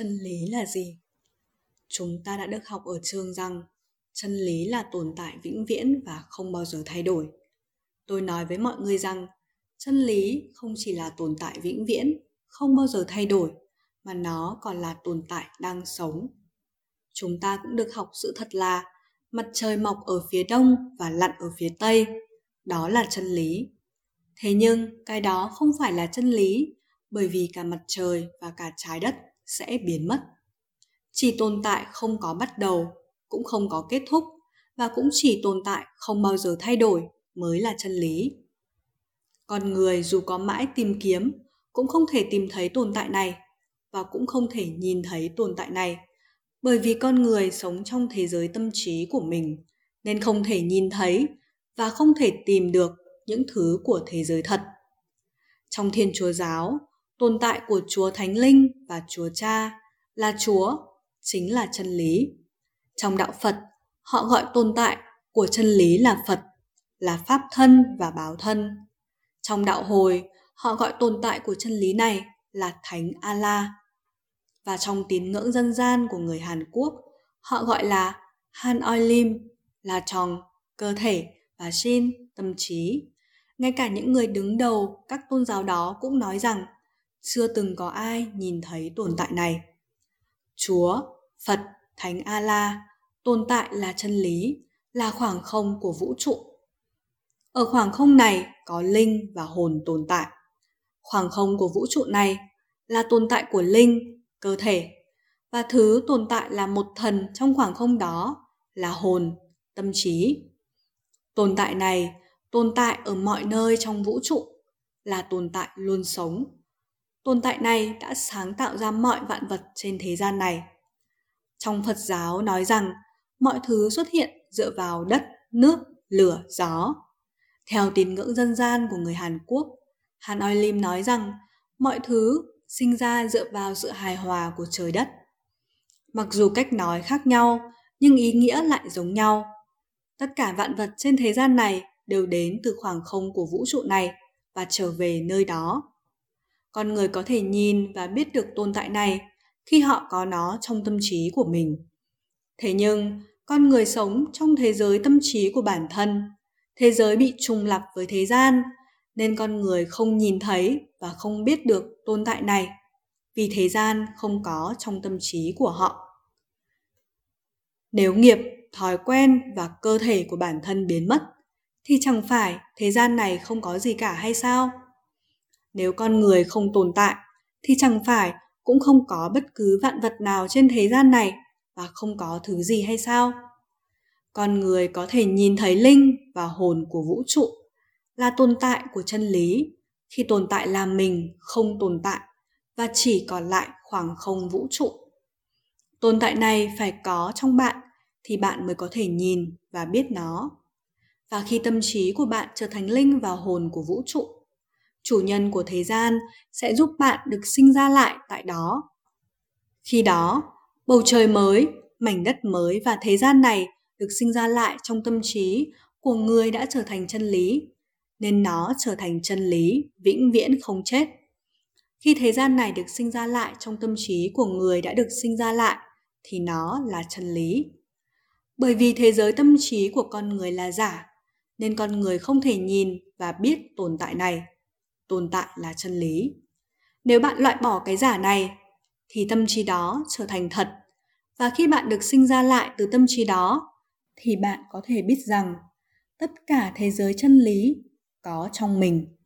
chân lý là gì? Chúng ta đã được học ở trường rằng, chân lý là tồn tại vĩnh viễn và không bao giờ thay đổi. Tôi nói với mọi người rằng, chân lý không chỉ là tồn tại vĩnh viễn, không bao giờ thay đổi, mà nó còn là tồn tại đang sống. Chúng ta cũng được học sự thật là mặt trời mọc ở phía đông và lặn ở phía tây. Đó là chân lý. Thế nhưng, cái đó không phải là chân lý, bởi vì cả mặt trời và cả trái đất sẽ biến mất. Chỉ tồn tại không có bắt đầu, cũng không có kết thúc, và cũng chỉ tồn tại không bao giờ thay đổi mới là chân lý. Con người dù có mãi tìm kiếm, cũng không thể tìm thấy tồn tại này, và cũng không thể nhìn thấy tồn tại này bởi vì con người sống trong thế giới tâm trí của mình, nên không thể nhìn thấy và không thể tìm được những thứ của thế giới thật. Trong thiên chúa giáo, tồn tại của chúa thánh linh và chúa cha là chúa, chính là chân lý. Trong đạo phật, họ gọi tồn tại của chân lý là phật, là pháp thân và báo thân. Trong đạo hồi, họ gọi tồn tại của chân lý này là thánh a la và trong tín ngưỡng dân gian của người hàn quốc, họ gọi là han Oilim là tròn cơ thể và shin, tâm trí. Ngay cả những người đứng đầu các tôn giáo đó cũng nói rằng chưa từng có ai nhìn thấy tồn tại này. Chúa, phật, thánh a la tồn tại là chân lý, là khoảng không của vũ trụ. Ở khoảng không này có linh và hồn tồn tại. Khoảng không của vũ trụ này là tồn tại của linh cơ thể. Và thứ tồn tại là một thần trong khoảng không đó là hồn, tâm trí. Tồn tại này, tồn tại ở mọi nơi trong vũ trụ là tồn tại luôn sống. Tồn tại này đã sáng tạo ra mọi vạn vật trên thế gian này. Trong phật giáo nói rằng, mọi thứ xuất hiện dựa vào đất, nước, lửa, gió. Theo tín ngưỡng dân gian của người hàn quốc han oi lim nói rằng, mọi thứ sinh ra dựa vào sự hài hòa của trời đất. Mặc dù cách nói khác nhau, nhưng ý nghĩa lại giống nhau. Tất cả vạn vật trên thế gian này đều đến từ khoảng không của vũ trụ này và trở về nơi đó. Con người có thể nhìn và biết được tồn tại này khi họ có nó trong tâm trí của mình. Thế nhưng, con người sống trong thế giới tâm trí của bản thân, thế giới bị trùng lập với thế gian nên con người không nhìn thấy và không biết được tồn tại này, vì thế gian không có trong tâm trí của họ. Nếu nghiệp, thói quen và cơ thể của bản thân biến mất, thì chẳng phải thế gian này không có gì cả hay sao? Nếu con người không tồn tại, thì chẳng phải cũng không có bất cứ vạn vật nào trên thế gian này và không có thứ gì hay sao? Con người có thể nhìn thấy linh và hồn của vũ trụ là tồn tại của chân lý. Khi tồn tại là mình, không tồn tại, và chỉ còn lại khoảng không vũ trụ. Tồn tại này phải có trong bạn, thì bạn mới có thể nhìn và biết nó. Và khi tâm trí của bạn trở thành linh và hồn của vũ trụ, chủ nhân của thế gian sẽ giúp bạn được sinh ra lại tại đó. Khi đó, bầu trời mới, mảnh đất mới và thế gian này được sinh ra lại trong tâm trí của người đã trở thành chân lý nên nó trở thành chân lý, vĩnh viễn không chết. Khi thế gian này được sinh ra lại trong tâm trí của người đã được sinh ra lại, thì nó là chân lý. Bởi vì thế giới tâm trí của con người là giả, nên con người không thể nhìn và biết tồn tại này. Tồn tại là chân lý. Nếu bạn loại bỏ cái giả này, thì tâm trí đó trở thành thật. Và khi bạn được sinh ra lại từ tâm trí đó, thì bạn có thể biết rằng tất cả thế giới chân lý có trong mình.